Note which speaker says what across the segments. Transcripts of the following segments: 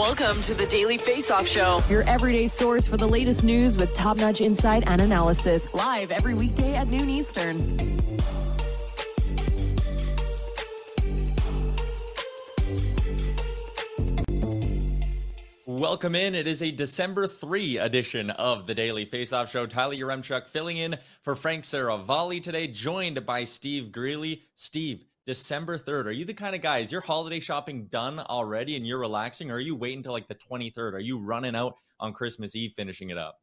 Speaker 1: Welcome to the Daily Face Off Show.
Speaker 2: Your everyday source for the latest news with top notch insight and analysis. Live every weekday at noon Eastern.
Speaker 3: Welcome in. It is a December 3 edition of the Daily Faceoff Show. Tyler Yaremchuk filling in for Frank Seravalli today, joined by Steve Greeley. Steve, December 3rd, are you the kind of guy, is your holiday shopping done already and you're relaxing, or are you waiting until like the 23rd? Are you running out on Christmas Eve finishing it up?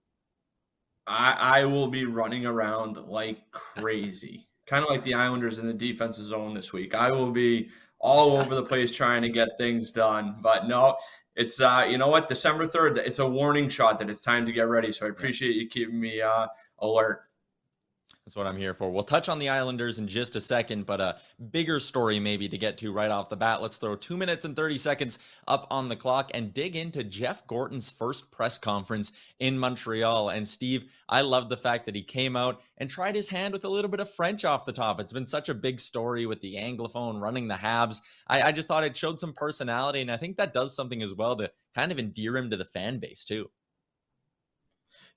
Speaker 4: I, I will be running around like crazy, kind of like the Islanders in the defensive zone this week. I will be all over the place trying to get things done. But no, it's uh, you know what, December third, it's a warning shot that it's time to get ready. So I appreciate you keeping me uh, alert.
Speaker 3: That's what I'm here for. We'll touch on the Islanders in just a second, but a bigger story maybe to get to right off the bat. Let's throw two minutes and 30 seconds up on the clock and dig into Jeff Gorton's first press conference in Montreal. And Steve, I love the fact that he came out and tried his hand with a little bit of French off the top. It's been such a big story with the Anglophone running the Habs. I, I just thought it showed some personality, and I think that does something as well to kind of endear him to the fan base, too.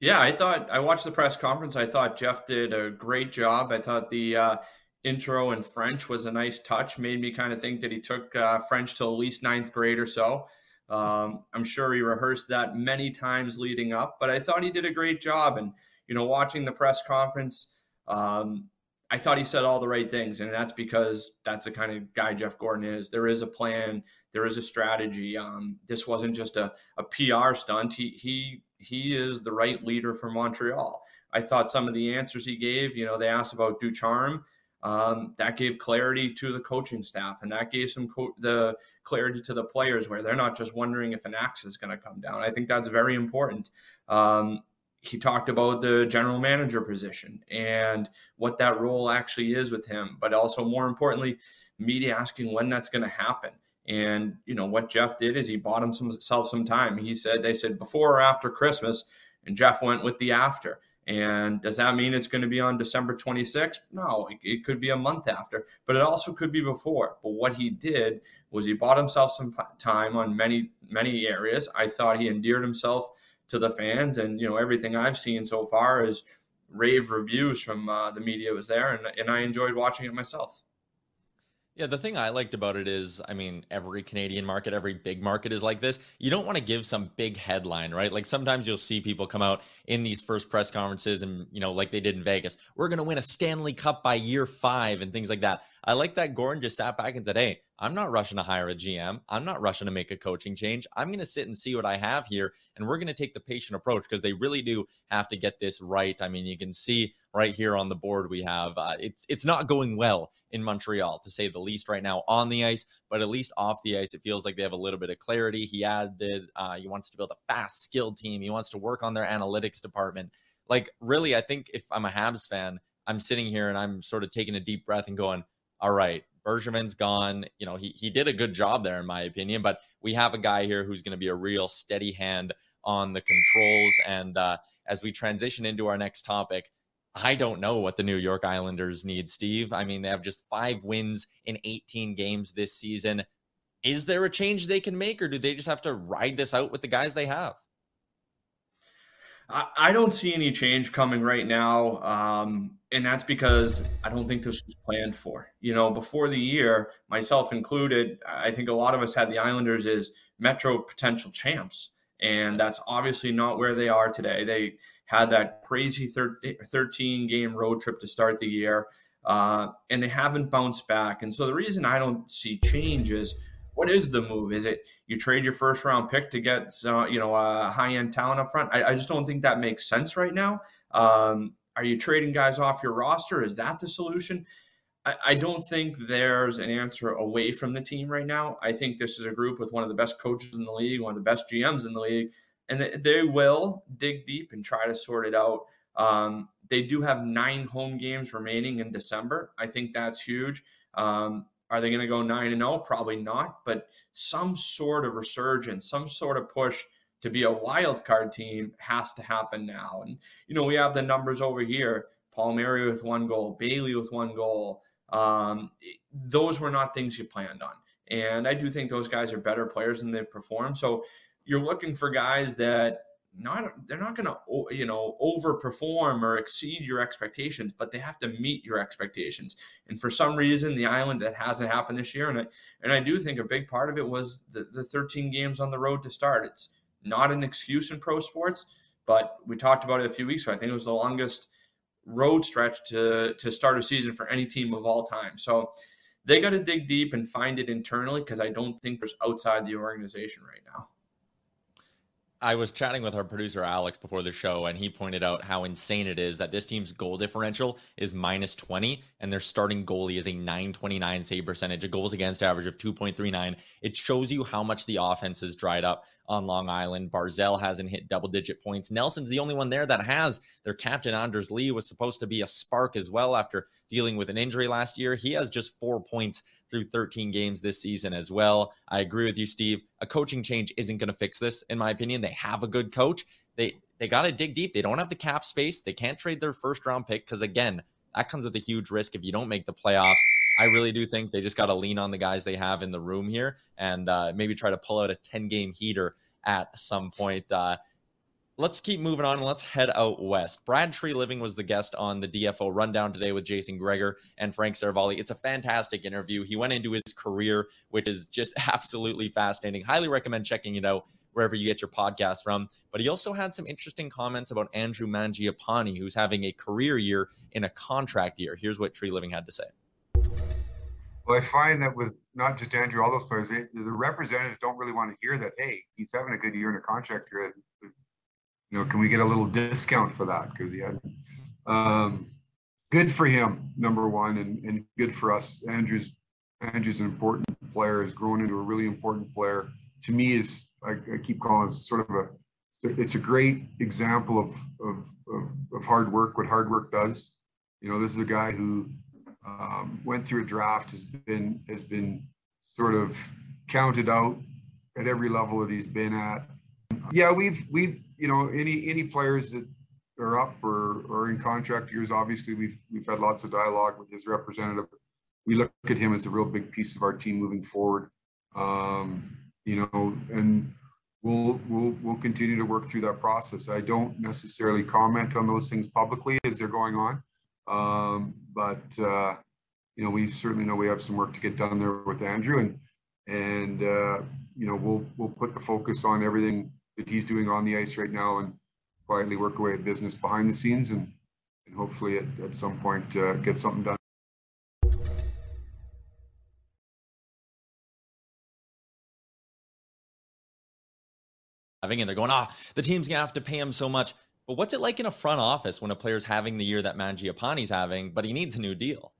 Speaker 4: Yeah, I thought I watched the press conference. I thought Jeff did a great job. I thought the uh, intro in French was a nice touch. Made me kind of think that he took uh, French to at least ninth grade or so. Um, I'm sure he rehearsed that many times leading up, but I thought he did a great job. And you know, watching the press conference, um, I thought he said all the right things, and that's because that's the kind of guy Jeff Gorton is. There is a plan, there is a strategy. Um, this wasn't just a, a PR stunt. He he he is the right leader for Montreal. I thought some of the answers he gave, you know, they asked about Ducharme. Um, that gave clarity to the coaching staff, and that gave some co- the clarity to the players, where they're not just wondering if an axe is going to come down. I think that's very important. Um, he talked about the general manager position and what that role actually is with him, but also more importantly, media asking when that's going to happen. And you know what Jeff did is he bought himself some time. He said they said before or after Christmas, and Jeff went with the after. And does that mean it's going to be on December 26th? No, it, it could be a month after, but it also could be before. But what he did was he bought himself some time on many many areas. I thought he endeared himself to the fans, and you know everything I've seen so far is rave reviews from uh, the media was there, and, and I enjoyed watching it myself.
Speaker 3: Yeah, the thing I liked about it is, I mean, every Canadian market, every big market is like this. You don't want to give some big headline, right? Like sometimes you'll see people come out in these first press conferences and, you know, like they did in Vegas, we're going to win a Stanley Cup by year five and things like that. I like that Gorton just sat back and said, hey, I'm not rushing to hire a GM. I'm not rushing to make a coaching change. I'm going to sit and see what I have here, and we're going to take the patient approach because they really do have to get this right. I mean, you can see right here on the board we have uh, it's it's not going well in Montreal to say the least right now on the ice, but at least off the ice, it feels like they have a little bit of clarity. He added uh, he wants to build a fast, skilled team. He wants to work on their analytics department. Like, really, I think if I'm a Habs fan, I'm sitting here and I'm sort of taking a deep breath and going, all right, Bergevin's gone. You know, he he did a good job there, in my opinion. But we have a guy here who's going to be a real steady hand on the controls. And uh, as we transition into our next topic, I don't know what the New York Islanders need, Steve. I mean, they have just five wins in 18 games this season. Is there a change they can make, or do they just have to ride this out with the guys they have?
Speaker 4: I, don't see any change coming right now. Um, and that's because I don't think this was planned for. You know, before the year, myself included, I think a lot of us had the Islanders as Metro potential champs. And that's obviously not where they are today. They had that crazy 13 game road trip to start the year, uh, and they haven't bounced back. And so the reason I don't see change is what is the move? Is it you trade your first round pick to get uh, you know a high end talent up front? I, I, just don't think that makes sense right now. Um, are you trading guys off your roster? Is that the solution? I, don't think there's an answer away from the team right now. I think this is a group with one of the best coaches in the league, one of the best GMs in the league, and they, they will dig deep and try to sort it out. Um, they do have nine home games remaining in December. I think that's huge. Um, are they going to go 9 and 0? Probably not, but some sort of resurgence, some sort of push to be a wild card team has to happen now. And you know, we have the numbers over here. Palmieri with one goal, Bailey with one goal. Um, those were not things you planned on. And I do think those guys are better players than they've performed. So you're looking for guys that not they're not going to you know overperform or exceed your expectations but they have to meet your expectations. And for some reason the island that hasn't happened this year and I, and I do think a big part of it was the, the 13 games on the road to start. It's not an excuse in pro sports but we talked about it a few weeks ago. I think it was the longest road stretch to to start a season for any team of all time. So they got to dig deep and find it internally because I don't think there's outside the organization right now
Speaker 3: I was chatting with our producer Alex before the show, and he pointed out how insane it is that this team's goal differential is minus 20, and their starting goalie is a 929 save percentage, a goals against average of 2.39. It shows you how much the offense has dried up on Long Island. Barzal hasn't hit double digit points. Nelson's the only one there that has. Their captain, Anders Lee, was supposed to be a spark as well after dealing with an injury last year. He has just four points through 13 games this season as well. I agree with you, Steve. A coaching change isn't going to fix this, in my opinion. They have a good coach. They they got to dig deep. They don't have the cap space. They can't trade their first round pick because again, that comes with a huge risk if you don't make the playoffs. I really do think they just got to lean on the guys they have in the room here and uh, maybe try to pull out a 10 game heater at some point. Uh, let's keep moving on and let's head out west. Brad Treliving was the guest on the DFO rundown today with Jason Gregor and Frank Seravalli. It's a fantastic interview. He went into his career, which is just absolutely fascinating. Highly recommend checking it out wherever you get your podcast from. But he also had some interesting comments about Andrew Mangiapane, who's having a career year in a contract year. Here's what Treliving had to say.
Speaker 5: Well, I find that with not just Andrew, all those players, they, the representatives don't really want to hear that. Hey, he's having a good year in a contract year. You know, can we get a little discount for that? Because he had um, good for him, number one, and, and good for us. Andrew's Andrew's an important player. Has grown into a really important player. To me, is I, I keep calling it sort of a it's a great example of, of, of, of hard work, what hard work does. You know, this is a guy who um, went through a draft, has been has been sort of counted out at every level that he's been at. Yeah, we've we've you know any any players that are up or or in contract years. Obviously, we've we've had lots of dialogue with his representative. We look at him as a real big piece of our team moving forward. Um, you know, and we'll we'll we'll continue to work through that process. I don't necessarily comment on those things publicly as they're going on. Um, but uh, you know, we certainly know we have some work to get done there with Andrew, and and uh, you know, we'll we'll put the focus on everything that he's doing on the ice right now and quietly work away at business behind the scenes and, and hopefully at, at some point uh, get something done.
Speaker 3: Having and they're going, ah, the team's gonna have to pay him so much. But what's it like in a front office when a player's having the year that Mangiapane's having, but he needs a new deal?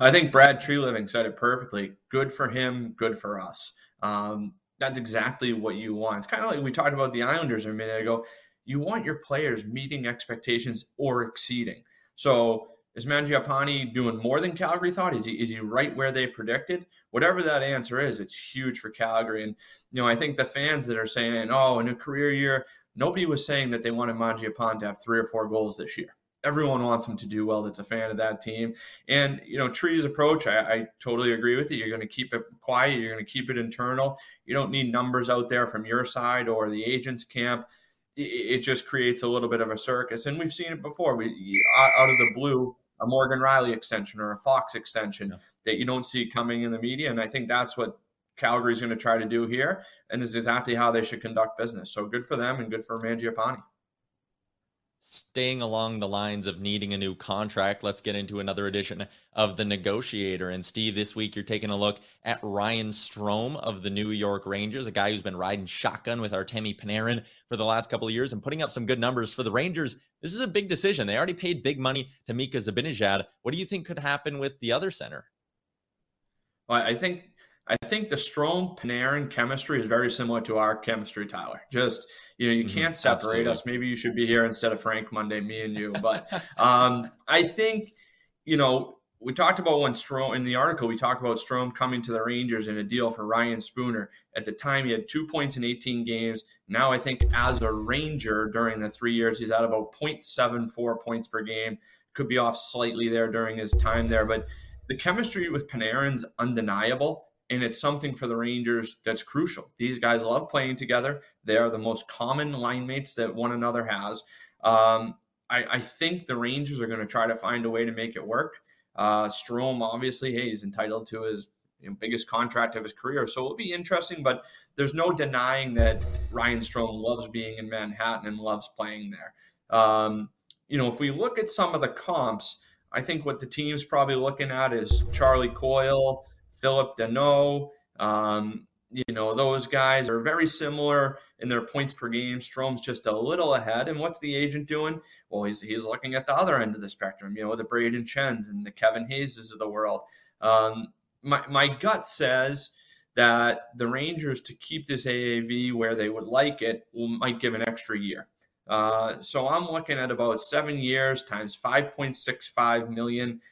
Speaker 4: I think Brad Treliving said it perfectly. Good for him, good for us. Um, that's exactly what you want. It's kind of like we talked about the Islanders a minute ago. You want your players meeting expectations or exceeding. So is Mangiapane doing more than Calgary thought? Is he is he right where they predicted? Whatever that answer is, it's huge for Calgary. And you know, I think the fans that are saying, "Oh, in a career year," nobody was saying that they wanted Mangiapane to have three or four goals this year. Everyone wants him to do well. That's a fan of that team. And you know, Tree's approach, I, I totally agree with you. You're going to keep it quiet. You're going to keep it internal. You don't need numbers out there from your side or the agents' camp. It, it just creates a little bit of a circus, and we've seen it before. We out of the blue a Morgan Rielly extension or a Fox extension yeah. that you don't see coming in the media. And I think that's what Calgary's going to try to do here, and this is exactly how they should conduct business. So good for them and good for Mangiapane
Speaker 3: staying along the lines of needing a new contract, let's get into another edition of The Negotiator. And Steve, this week you're taking a look at Ryan Strome of the New York Rangers, a guy who's been riding shotgun with Artemi Panarin for the last couple of years and putting up some good numbers for the Rangers. This is a big decision. They already paid big money to Mika Zibanejad. What do you think could happen with the other center?
Speaker 4: Well, I think I think the Strome Panarin chemistry is very similar to our chemistry, Tyler. Just you know, you mm-hmm. can't separate Absolutely. us. Maybe you should be here instead of Frank Monday, me and you. But um, I think you know we talked about when Strome in the article we talked about Strome coming to the Rangers in a deal for Ryan Spooner. At the time, he had two points in 18 games. Now I think as a Ranger during the three years, he's at about 0.74 points per game. Could be off slightly there during his time there, but the chemistry with Panarin's undeniable and it's something for the Rangers that's crucial. These guys love playing together. They are the most common line mates that one another has. Um, I, I, think the Rangers are going to try to find a way to make it work. Uh, Strome, obviously, hey, he's entitled to his you know, biggest contract of his career, so it'll be interesting. But there's no denying that Ryan Strome loves being in Manhattan and loves playing there. Um, you know, if we look at some of the comps, I think what the team's probably looking at is Charlie Coyle. Phillip Danault. Um, you know, those guys are very similar in their points per game. Strome's just a little ahead. And what's the agent doing? Well, he's, he's looking at the other end of the spectrum, you know, the Brayden Schenns and the Kevin Hayeses of the world. Um, my, my gut says that the Rangers, to keep this AAV where they would like it, will, might give an extra year. Uh, so I'm looking at about seven years times 5.65 million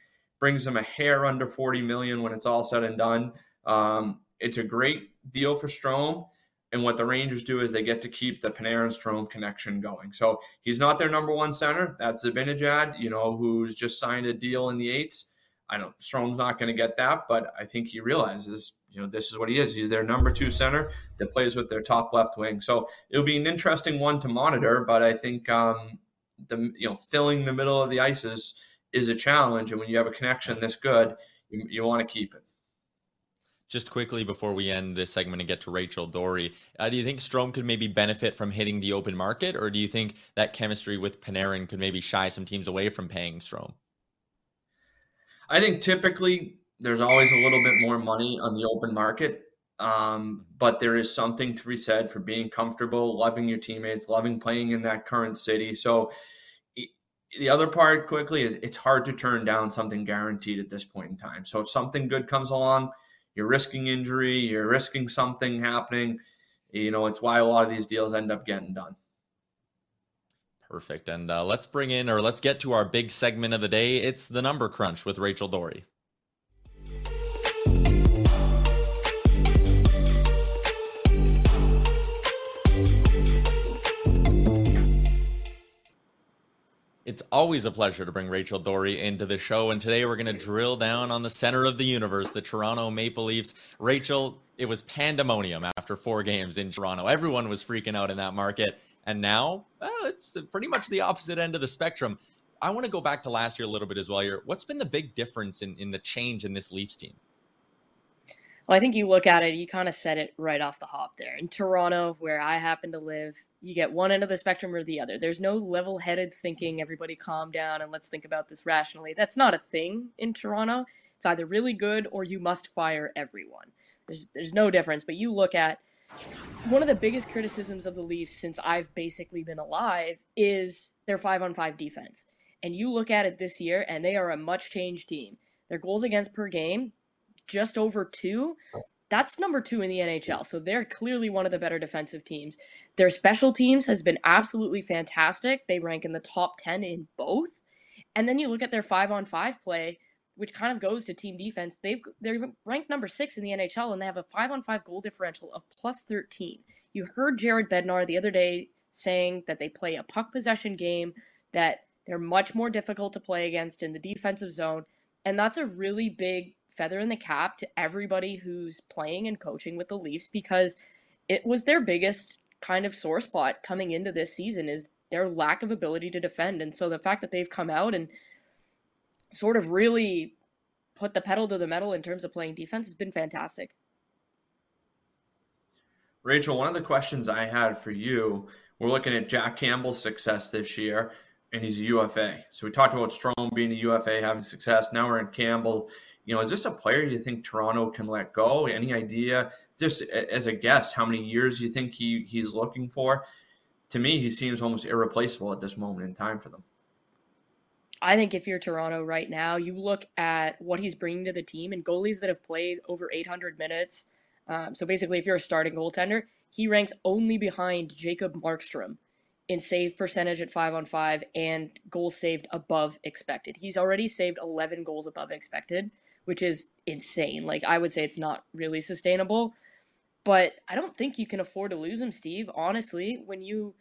Speaker 4: brings them a hair under 40 million when it's all said and done. Um, it's a great deal for Strome. And what the Rangers do is they get to keep the Panarin Strome connection going. So he's not their number one center. That's Zibanejad, you know, who's just signed a deal in the eights. I don't Strome's not going to get that, but I think he realizes, you know, this is what he is. He's their number two center that plays with their top left wing. So it'll be an interesting one to monitor, but I think um, the you know filling the middle of the ice is is a challenge. And when you have a connection this good, you, you want to keep it.
Speaker 3: Just quickly before we end this segment and get to Rachel Doerrie, uh, do you think Strome could maybe benefit from hitting the open market, or do you think that chemistry with Panarin could maybe shy some teams away from paying Strome?
Speaker 4: I think typically there's always a little bit more money on the open market, um, but there is something to be said for being comfortable, loving your teammates, loving playing in that current city. So the other part quickly is it's hard to turn down something guaranteed at this point in time. So if something good comes along, you're risking injury, you're risking something happening. You know, it's why a lot of these deals end up getting done.
Speaker 3: Perfect. And uh, let's bring in or let's get to our big segment of the day. It's the number crunch with Rachel Doerrie. It's always a pleasure to bring Rachel Doerrie into the show. And today we're going to drill down on the center of the universe, the Toronto Maple Leafs. Rachel, it was pandemonium after four games in Toronto. Everyone was freaking out in that market. And now, well, it's pretty much the opposite end of the spectrum. I want to go back to last year a little bit as well. What's been the big difference in, in the change in this Leafs team?
Speaker 6: Well, I think you look at it, you kind of said it right off the hop there. In Toronto, where I happen to live, you get one end of the spectrum or the other. There's no level headed thinking, everybody calm down and let's think about this rationally. That's not a thing in Toronto. It's either really good or you must fire everyone. There's, there's no difference. But you look at one of the biggest criticisms of the Leafs since I've basically been alive is their five on five defense. And you look at it this year, and they are a much changed team. Their goals against per game, just over two. That's number two in the NHL. So they're clearly one of the better defensive teams. Their special teams has been absolutely fantastic. They rank in the top 10 in both. And then you look at their five on five play, which kind of goes to team defense. They've they're ranked number six in the NHL, and they have a five on five goal differential of plus thirteen. You heard Jared Bednar the other day saying that they play a puck possession game, that they're much more difficult to play against in the defensive zone, and that's a really big feather in the cap to everybody who's playing and coaching with the Leafs because it was their biggest kind of sore spot coming into this season is their lack of ability to defend. And so the fact that they've come out and sort of really put the pedal to the metal in terms of playing defense has been fantastic.
Speaker 4: Rachel, one of the questions I had for you, we're looking at Jack Campbell's success this year, and he's a UFA. So we talked about Strome being a UFA, having success. Now we're in Campbell. You know, is this a player you think Toronto can let go? Any idea, just as a guess, how many years you think he he's looking for? To me, he seems almost irreplaceable at this moment in time for them.
Speaker 6: I think if you're Toronto right now, you look at what he's bringing to the team and goalies that have played over 800 minutes. Um, so basically, if you're a starting goaltender, he ranks only behind Jacob Markstrom in save percentage at five on five and goals saved above expected. He's already saved 11 goals above expected, which is insane. Like, I would say it's not really sustainable, but I don't think you can afford to lose him, Steve. Honestly, when you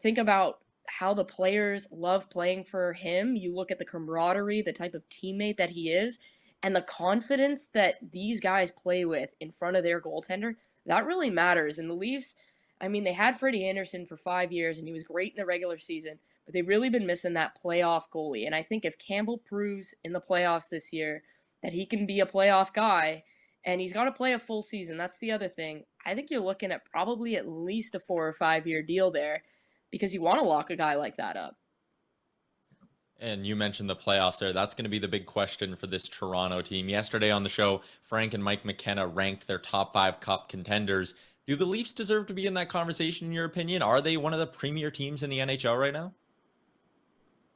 Speaker 6: think about how the players love playing for him. You look at the camaraderie, the type of teammate that he is, and the confidence that these guys play with in front of their goaltender. That really matters. And the Leafs, I mean, they had Freddie Andersen for five years and he was great in the regular season, but they've really been missing that playoff goalie. And I think if Campbell proves in the playoffs this year that he can be a playoff guy, and he's got to play a full season. That's the other thing. I think you're looking at probably at least a four or five year deal there because you want to lock a guy like that up.
Speaker 3: And you mentioned the playoffs there. That's going to be the big question for this Toronto team. Yesterday on the show, Frank and Mike McKenna ranked their top five cup contenders. Do the Leafs deserve to be in that conversation, in your opinion? Are they one of the premier teams in the NHL right now?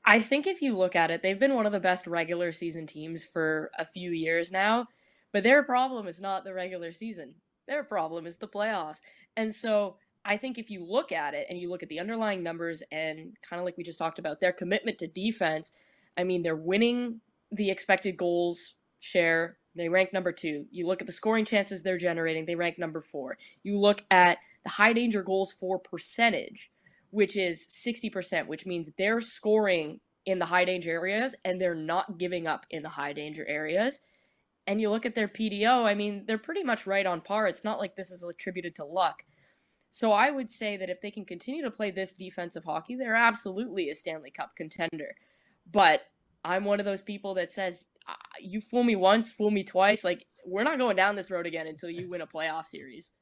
Speaker 6: I think if you look at it, they've been one of the best regular season teams for a few years now. But their problem is not the regular season, their problem is the playoffs. And so I think if you look at it and you look at the underlying numbers and kind of like we just talked about, their commitment to defense, I mean, they're winning the expected goals share. They rank number two. You look at the scoring chances they're generating, they rank number four. You look at the high danger goals for percentage, which is 60%, which means they're scoring in the high danger areas and they're not giving up in the high danger areas. And you look at their PDO, I mean, they're pretty much right on par. It's not like this is attributed to luck. So I would say that if they can continue to play this defensive hockey, they're absolutely a Stanley Cup contender. But I'm one of those people that says, ah, you fool me once, fool me twice. Like, we're not going down this road again until you win a playoff series.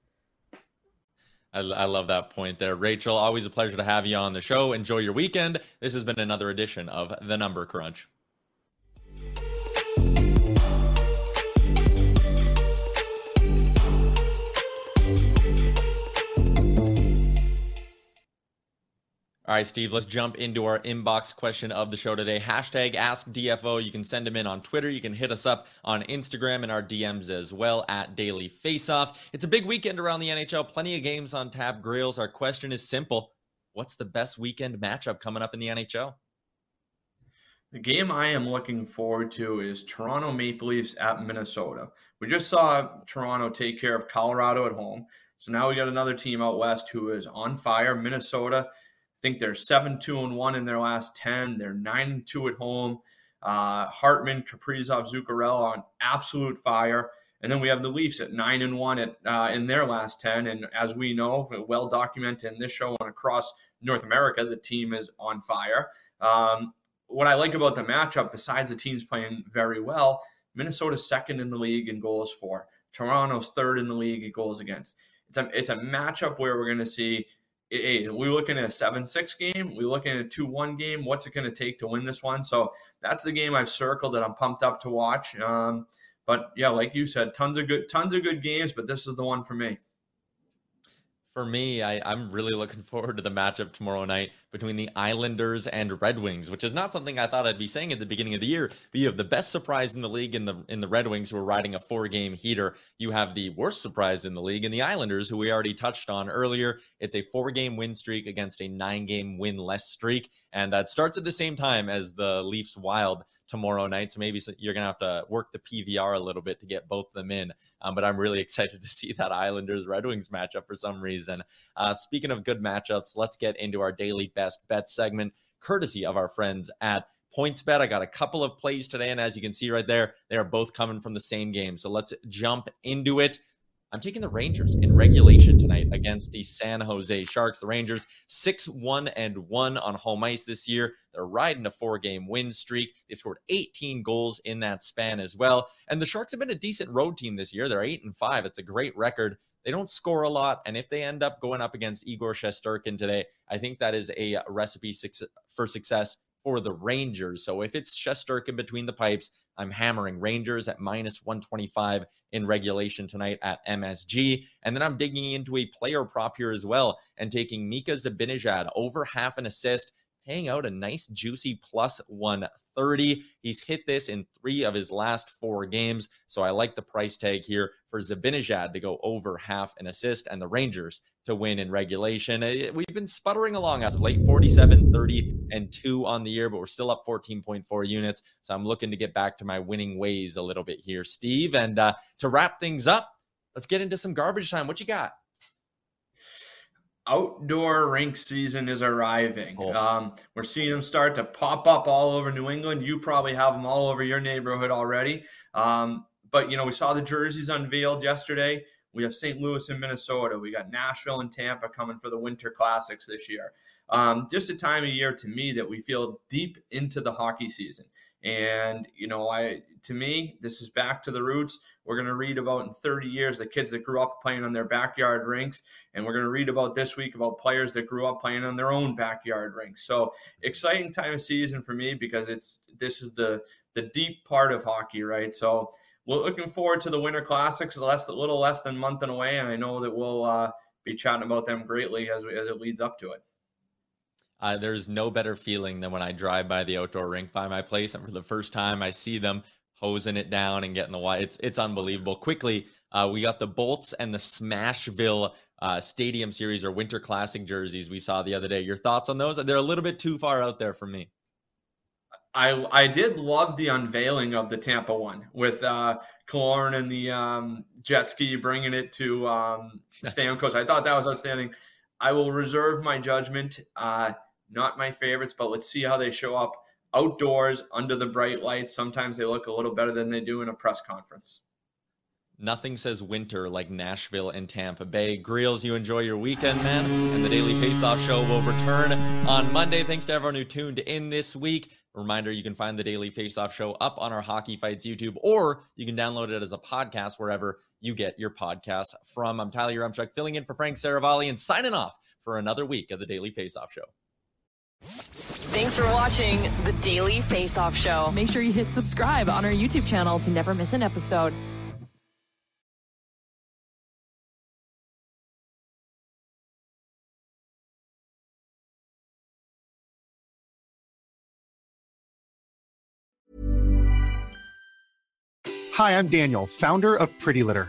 Speaker 3: I, I, love that point there. Rachel, always a pleasure to have you on the show. Enjoy your weekend. This has been another edition of The Number Crunch. All right, Steve, let's jump into our inbox question of the show today. Hashtag ask DFO. You can send them in on Twitter. You can hit us up on Instagram and our DMs as well at Daily Faceoff. It's a big weekend around the NHL. Plenty of games on tap. grills. our question is simple. What's the best weekend matchup coming up in the NHL?
Speaker 4: The game I am looking forward to is Toronto Maple Leafs at Minnesota. We just saw Toronto take care of Colorado at home. So now we got another team out west who is on fire. Minnesota think they're 7 2 and 1 in their last 10. They're 9 and 2 at home. Uh, Hartman, Kaprizov, Zuccarello on absolute fire. And then we have the Leafs at 9 and 1 at, uh, in their last 10. And as we know, well documented in this show and across North America, the team is on fire. Um, what I like about the matchup, besides the teams playing very well, Minnesota's second in the league in goals for. Toronto's third in the league in goals against. It's a, it's a matchup where we're going to see hey, we looking at a 7-6 game? We looking at a 2-1 game? What's it going to take to win this one? So that's the game I've circled that I'm pumped up to watch. Um, but yeah, like you said, tons of good tons of good games, but this is the one for me.
Speaker 3: For me, I, I'm really looking forward to the matchup tomorrow night between the Islanders and Red Wings, which is not something I thought I'd be saying at the beginning of the year. But you have the best surprise in the league in the in the Red Wings, who are riding a four-game heater. You have the worst surprise in the league in the Islanders, who we already touched on earlier. It's a four-game win streak against a nine-game win-less streak, and that starts at the same time as the Leafs Wild tomorrow night. So maybe you're going to have to work the PVR a little bit to get both of them in. Um, but I'm really excited to see that Islanders Red Wings matchup for some reason. Uh, speaking of good matchups, let's get into our daily best bet segment, courtesy of our friends at PointsBet. I got a couple of plays today, and as you can see right there, they are both coming from the same game. So let's jump into it. I'm taking the Rangers in regulation tonight against the San Jose Sharks. The Rangers 6 1 and 1 on home ice this year. They're riding a four game win streak. They've scored 18 goals in that span as well. And the Sharks have been a decent road team this year. They're 8 and 5. It's a great record. They don't score a lot. And if they end up going up against Igor Shesterkin today, I think that is a recipe for success for the Rangers. So if it's Shesterkin between the pipes, I'm hammering Rangers at minus 125 in regulation tonight at MSG. And then I'm digging into a player prop here as well and taking Mika Zibanejad over half an assist paying out a nice juicy plus 130. He's hit this in three of his last four games. So I like the price tag here for Zibanejad to go over half an assist and the Rangers to win in regulation. Uh, we've been sputtering along as of late 47, 30, and 2 on the year, but we're still up 14.4 units. So I'm looking to get back to my winning ways a little bit here, Steve. And uh, to wrap things up, let's get into some garbage time. What you got?
Speaker 4: Outdoor rink season is arriving. Oh. Um, we're seeing them start to pop up all over New England. You probably have them all over your neighborhood already. Um, but you know, we saw the jerseys unveiled yesterday. We have St. Louis and Minnesota. We got Nashville and Tampa coming for the Winter Classics this year. Um, just a time of year to me that we feel deep into the hockey season. And you know, I to me, this is back to the roots. We're going to read about in 30 years the kids that grew up playing on their backyard rinks, and we're going to read about this week about players that grew up playing on their own backyard rinks. So exciting time of season for me because it's this is the the deep part of hockey, right? So we're looking forward to the Winter Classics, less a little less than a month and away, and I know that we'll uh, be chatting about them greatly as we, as it leads up to it.
Speaker 3: Uh, there's no better feeling than when I drive by the outdoor rink by my place, and for the first time I see them hosing it down and getting the water. It's it's unbelievable. Quickly, uh, we got the Bolts and the Smashville uh, Stadium Series or Winter Classic jerseys we saw the other day. Your thoughts on those? They're a little bit too far out there for me.
Speaker 4: I I did love the unveiling of the Tampa one with uh, Killorn and the um, jet ski bringing it to um, Stamkos. I thought that was outstanding. I will reserve my judgment. Uh, not my favorites, but let's see how they show up outdoors under the bright lights. Sometimes they look a little better than they do in a press conference.
Speaker 3: Nothing says winter like Nashville and Tampa Bay. Grills, you enjoy your weekend, man. And the Daily Faceoff Show will return on Monday. Thanks to everyone who tuned in this week. Reminder you can find the Daily Faceoff Show up on our Hockey Fights YouTube, or you can download it as a podcast wherever you get your podcasts from. I'm Tyler Yaremchuk, filling in for Frank Seravalli and signing off for another week of the Daily Faceoff Show.
Speaker 1: Thanks for watching the Daily Face Off Show.
Speaker 2: Make sure you hit subscribe on our YouTube channel to never miss an episode.
Speaker 7: Hi, I'm Daniel, founder of Pretty Litter.